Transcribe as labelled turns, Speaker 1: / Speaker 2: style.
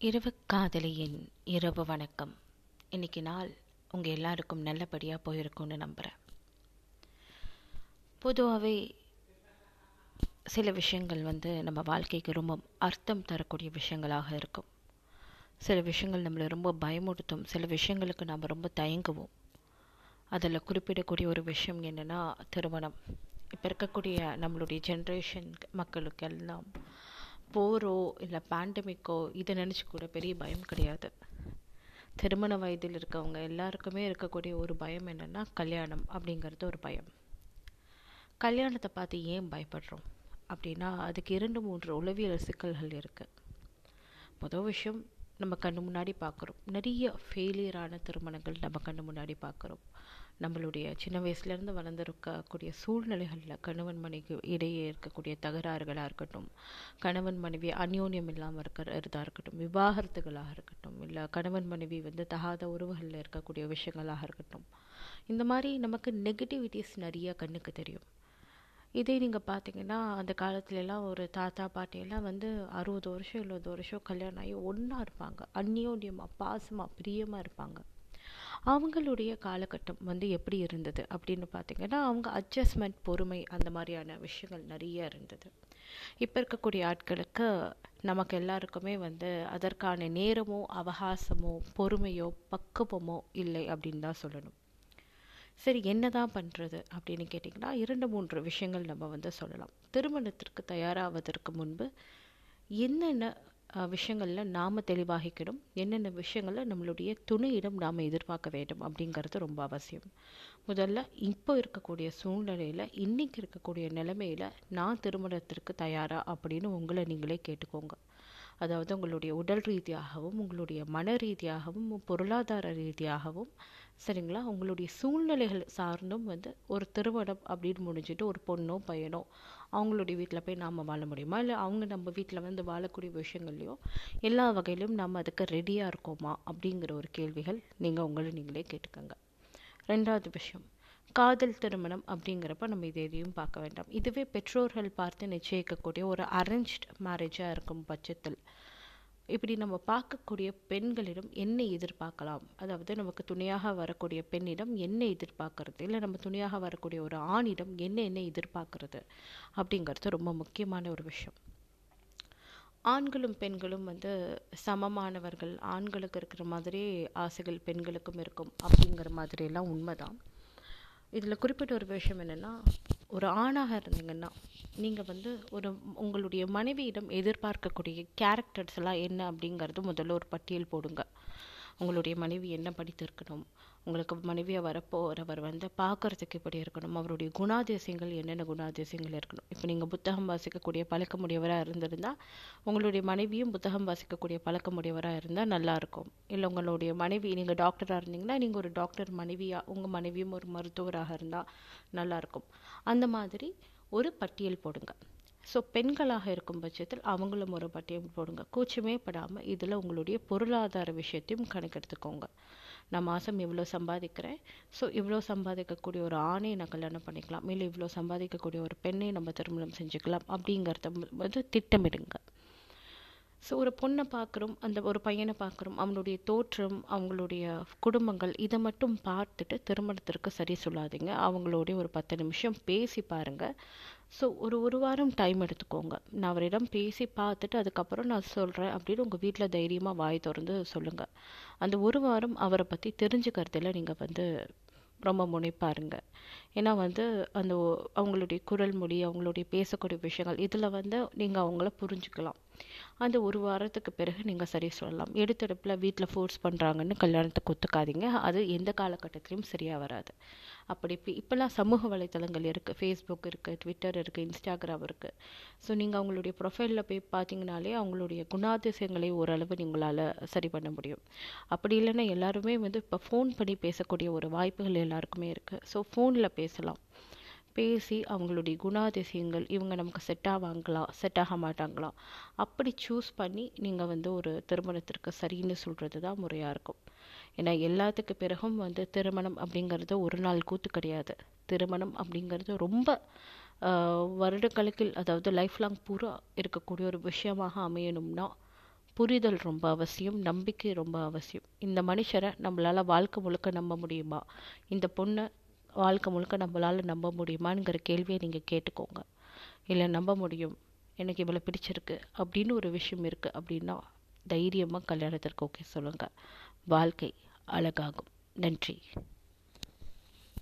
Speaker 1: இரவு காதலியின் இரவு வணக்கம். இன்னைக்கு நாள் உங்கள் எல்லாருக்கும் நல்லபடியாக போயிருக்கும்னு நம்புகிறேன் பொதுவாகவே சில விஷயங்கள் வந்து நம்ம வாழ்க்கைக்கு ரொம்ப அர்த்தம் தரக்கூடிய விஷயங்களாக இருக்கும். சில விஷயங்கள் நம்மளை ரொம்ப பயமுறுத்தும். சில விஷயங்களுக்கு நாம் ரொம்ப தயங்குவோம். அதில் குறிப்பிடக்கூடிய ஒரு விஷயம் என்னென்னா திருமணம். இப்போ இருக்கக்கூடிய நம்மளுடைய ஜென்ரேஷன் மக்களுக்கு எல்லாம் போரோ இல்லை பேண்டமிக்கோ இதை நினச்சி கூட பெரிய பயம் கிடையாது. திருமண வயதில் இருக்கவங்க எல்லாருக்குமே இருக்கக்கூடிய ஒரு பயம் என்னென்னா கல்யாணம் அப்படிங்கிறது ஒரு பயம். கல்யாணத்தை பார்த்து ஏன் பயப்படுறோம்? அப்படின்னா அதுக்கு இரண்டு மூன்று உளவியல் சிக்கல்கள் இருக்குது மொதல் விஷயம் நம்ம கண்ணு முன்னாடி பார்க்குறோம். நிறைய ஃபெயிலியரான திருமணங்கள் நம்ம கண்ணு முன்னாடி பார்க்குறோம். நம்மளுடைய சின்ன வயசுலேருந்து வளர்ந்துருக்கக்கூடிய சூழ்நிலைகளில் கணவன் மனைவி இடையே இருக்கக்கூடிய தகராறுகளாக இருக்கட்டும் கணவன் மனைவி அந்யோன்யம் இல்லாமல் இருக்கிறதா இருக்கட்டும் விவாகரத்துகளாக இருக்கட்டும் இல்லை கணவன் மனைவி வந்து தகாத உறவுகளில் இருக்கக்கூடிய விஷயங்களாக இருக்கட்டும். இந்த மாதிரி நமக்கு நெகட்டிவிட்டிஸ் நிறைய கண்ணுக்கு தெரியும். இதே நீங்கள் பார்த்தீங்கன்னா அந்த காலத்துலலாம் ஒரு தாத்தா பாட்டியெல்லாம் வந்து அறுபது வருஷம் எழுபது வருஷம் கல்யாணம் ஆகி ஒன்றா இருப்பாங்க. அந்யோன்யமாக பாசமாக பிரியமாக இருப்பாங்க. அவங்களுடைய காலகட்டம் வந்து எப்படி இருந்தது அப்படின்னு பார்த்தீங்கன்னா அவங்க அட்ஜஸ்ட்மெண்ட் பொறுமை அந்த மாதிரியான விஷயங்கள் நிறைய இருந்தது. இப்போ இருக்கக்கூடிய ஆட்களுக்கு நமக்கு எல்லாருக்குமே வந்து அதற்கான நேரமோ அவகாசமோ பொறுமையோ பக்குவமோ இல்லை அப்படின்னு தான் சொல்லணும். சரி என்ன தான் பண்ணுறது அப்படின்னு கேட்டிங்கன்னா இரண்டு மூன்று விஷயங்கள் நம்ம வந்து சொல்லலாம். திருமணத்திற்கு தயாராவதற்கு முன்பு என்னென்ன விஷயங்களில் நாம் தெளிவாகிக்கணும்? என்னென்ன விஷயங்களில் நம்மளுடைய துணையிடம் நாம் எதிர்பார்க்க வேண்டும் அப்படிங்கிறது ரொம்ப அவசியம். முதல்ல இப்போ இருக்கக்கூடிய சூழ்நிலையில் இன்றைக்கி இருக்கக்கூடிய நிலைமையில் நான் திருமணத்திற்கு தயாரா அப்படின்னு உங்களை நீங்களே கேட்டுக்கோங்க. அதாவது உங்களுடைய உடல் ரீதியாகவும் உங்களுடைய மன ரீதியாகவும் பொருளாதார ரீதியாகவும் சரிங்களா? உங்களுடைய சூழ்நிலைகள் சார்ந்தும் வந்து ஒரு திருமணம் அப்படின்னு முடிஞ்சுட்டு ஒரு பொண்ணோ பையனோ அவங்களுடைய வீட்டில் போய் நாம் வாழ முடியுமா? இல்லை அவங்க நம்ம வீட்டில் வந்து வாழக்கூடிய விஷயங்கள்லையோ எல்லா வகையிலும் நம்ம அதுக்கு ரெடியாக இருக்கோமா? அப்படிங்கிற ஒரு கேள்விகள் நீங்கள் உங்களை நீங்களே கேட்டுக்கோங்க. ரெண்டாவது விஷயம் காதல் திருமணம் அப்படிங்கிறப்ப நம்ம இது எதையும் பார்க்க வேண்டாம். இதுவே பெற்றோர்கள் பார்த்து நிச்சயிக்கக்கூடிய ஒரு அரேஞ்ச்ட் மேரேஜாக இருக்கும் பட்சத்தில். இப்படி நம்ம பார்க்கக்கூடிய பெண்களிடம் என்ன எதிர்பார்க்கலாம்? அதாவது நமக்கு துணையாக வரக்கூடிய பெண்ணிடம் என்ன எதிர்பார்க்கறது? இல்லை நம்ம துணையாக வரக்கூடிய ஒரு ஆணிடம் என்ன என்ன எதிர்பார்க்கறது? அப்படிங்கிறது ரொம்ப முக்கியமான ஒரு விஷயம். ஆண்களும் பெண்களும் வந்து சமமானவர்கள் ஆண்களுக்கு இருக்கிற மாதிரி ஆசைகள் பெண்களுக்கும் இருக்கும் அப்படிங்கிற மாதிரியெல்லாம் உண்மைதான். இதில் குறிப்பிட்ட ஒரு விஷயம் என்னென்னா ஒரு ஆணாக இருந்தீங்கன்னா நீங்கள் வந்து ஒரு உங்களுடைய மனைவியிடம் எதிர்பார்க்கக்கூடிய கேரக்டர்ஸ் எல்லாம் என்ன அப்படிங்கிறது முதல்ல ஒரு பட்டியல் போடுங்க. உங்களுடைய மனைவி என்ன படித்திருக்கணும்? உங்களுக்கு மனைவியாக வரப்போகிறவர் வந்து பார்க்குறதுக்கு எப்படி இருக்கணும்? அவருடைய குணாதிசயங்கள் என்னென்ன குணாதிசயங்கள் இருக்கணும்? இப்போ நீங்கள் புத்தகம் வாசிக்கக்கூடிய பழக்கமுடையவராக இருந்திருந்தால் உங்களுடைய மனைவியும் புத்தகம் வாசிக்கக்கூடிய பழக்கமுடையவராக இருந்தால் நல்லாயிருக்கும் இல்லை உங்களுடைய மனைவி நீங்கள் டாக்டராக இருந்தீங்கன்னா நீங்கள் ஒரு டாக்டர் மனைவியாக உங்கள் மனைவியும் ஒரு மருத்துவராக இருந்தால் நல்லாயிருக்கும் அந்த மாதிரி ஒரு பட்டியல் போடுங்க. ஸோ பெண்களாக இருக்கும் பட்சத்தில் அவங்களும் ஒரு பட்டியம் போடுங்க. கூச்சமே படாமல் இதில் உங்களுடைய பொருளாதார விஷயத்தையும் கணக்கெடுத்துக்கோங்க. நான் மாதம் இவ்வளோ சம்பாதிக்கிறேன். ஸோ இவ்வளோ சம்பாதிக்கக்கூடிய ஒரு ஆணை நான் கல்யாணம் பண்ணிக்கலாம். இல்லை இவ்வளோ சம்பாதிக்கக்கூடிய ஒரு பெண்ணை நம்ம திருமணம் செஞ்சுக்கலாம். அப்படிங்கிறத வந்து திட்டமிடுங்க. ஸோ ஒரு பொண்ணை பார்க்குறோம் அந்த ஒரு பையனை பார்க்குறோம் அவனுடைய தோற்றம் அவங்களுடைய குடும்பங்கள் இதை மட்டும் பார்த்துட்டு திருமணத்திற்கு சரி சொல்லாதீங்க. அவங்களோடைய ஒரு பத்து நிமிஷம் பேசி பாருங்கள் ஸோ ஒரு ஒரு வாரம் டைம் எடுத்துக்கோங்க. நான் அவரிடம் பேசி பார்த்துட்டு அதுக்கப்புறம் நான் சொல்கிறேன் அப்படின்னு உங்கள் வீட்டில் தைரியமாக வாய் திறந்து சொல்லுங்கள் அந்த ஒரு வாரம் அவரை பற்றி தெரிஞ்சுக்கிறதுல நீங்கள் வந்து ரொம்ப முனைப்பாருங்க. ஏன்னா வந்து அந்த அவங்களுடைய குரல் மொழி அவங்களுடைய பேசக்கூடிய விஷயங்கள் இதில் வந்து நீங்கள் அவங்கள புரிஞ்சுக்கலாம். அந்த ஒரு வாரத்துக்கு பிறகு நீங்கள் சரி சொல்லலாம். எடுத்தெடுப்பில் வீட்டில் ஃபோர்ஸ் பண்ணுறாங்கன்னு கல்யாணத்துக்கு ஒத்துக்காதீங்க அது எந்த காலகட்டத்திலையும் சரியாக வராது. அப்படி இப்போ இப்போல்லாம் சமூக வலைத்தளங்கள் இருக்குது ஃபேஸ்புக் இருக்குது ட்விட்டர் இருக்குது இன்ஸ்டாகிராம் இருக்குது ஸோ நீங்கள் அவங்களுடைய ப்ரொஃபைலில் போய் பார்த்தீங்கனாலே அவங்களுடைய குணாதிசயங்களை ஓரளவு உங்களால் சரி பண்ண முடியும். அப்படி இல்லைன்னா எல்லாருமே வந்து இப்போ ஃபோன் பண்ணி பேசக்கூடிய ஒரு வாய்ப்புகள் எல்லாருக்குமே இருக்குது ஸோ ஃபோனில் பேசலாம். பேசி அவங்களுடைய குணாதிசயங்கள் இவங்க நமக்கு செட் ஆவாங்களா செட் ஆக மாட்டாங்களா? அப்படி சூஸ் பண்ணி நீங்கள் வந்து ஒரு திருமணத்திற்கு சரின்னு சொல்கிறது தான் முறையாக இருக்கும். ஏன்னா எல்லாத்துக்கு பிறகும் வந்து திருமணம் அப்படிங்கிறது ஒரு நாள் கூத்து கிடையாது. திருமணம் அப்படிங்கிறது ரொம்ப வருடக்கணக்கில் அதாவது லைஃப் லாங் பூரா இருக்கக்கூடிய ஒரு விஷயமாக அமையணும்னா புரிதல் ரொம்ப அவசியம் நம்பிக்கை ரொம்ப அவசியம். இந்த மனுஷரை நம்மளால் வாழ்க்கை முழுக்க நம்ப முடியுமா? இந்த பொண்ணை வாழ்க்கை முழுக்க நம்மளால் நம்ப முடியுமாங்கிற கேள்வியை நீங்கள் கேட்டுக்கோங்க. இல்லை நம்ப முடியும். எனக்கு இவ்வளோ பிடிச்சிருக்கு. அப்படின்னு ஒரு விஷயம் இருக்குது அப்படின்னா தைரியமாக கல்யாணத்திற்கு ஓகே சொல்லுங்கள் வாழ்க்கை அழகாகும். நன்றி.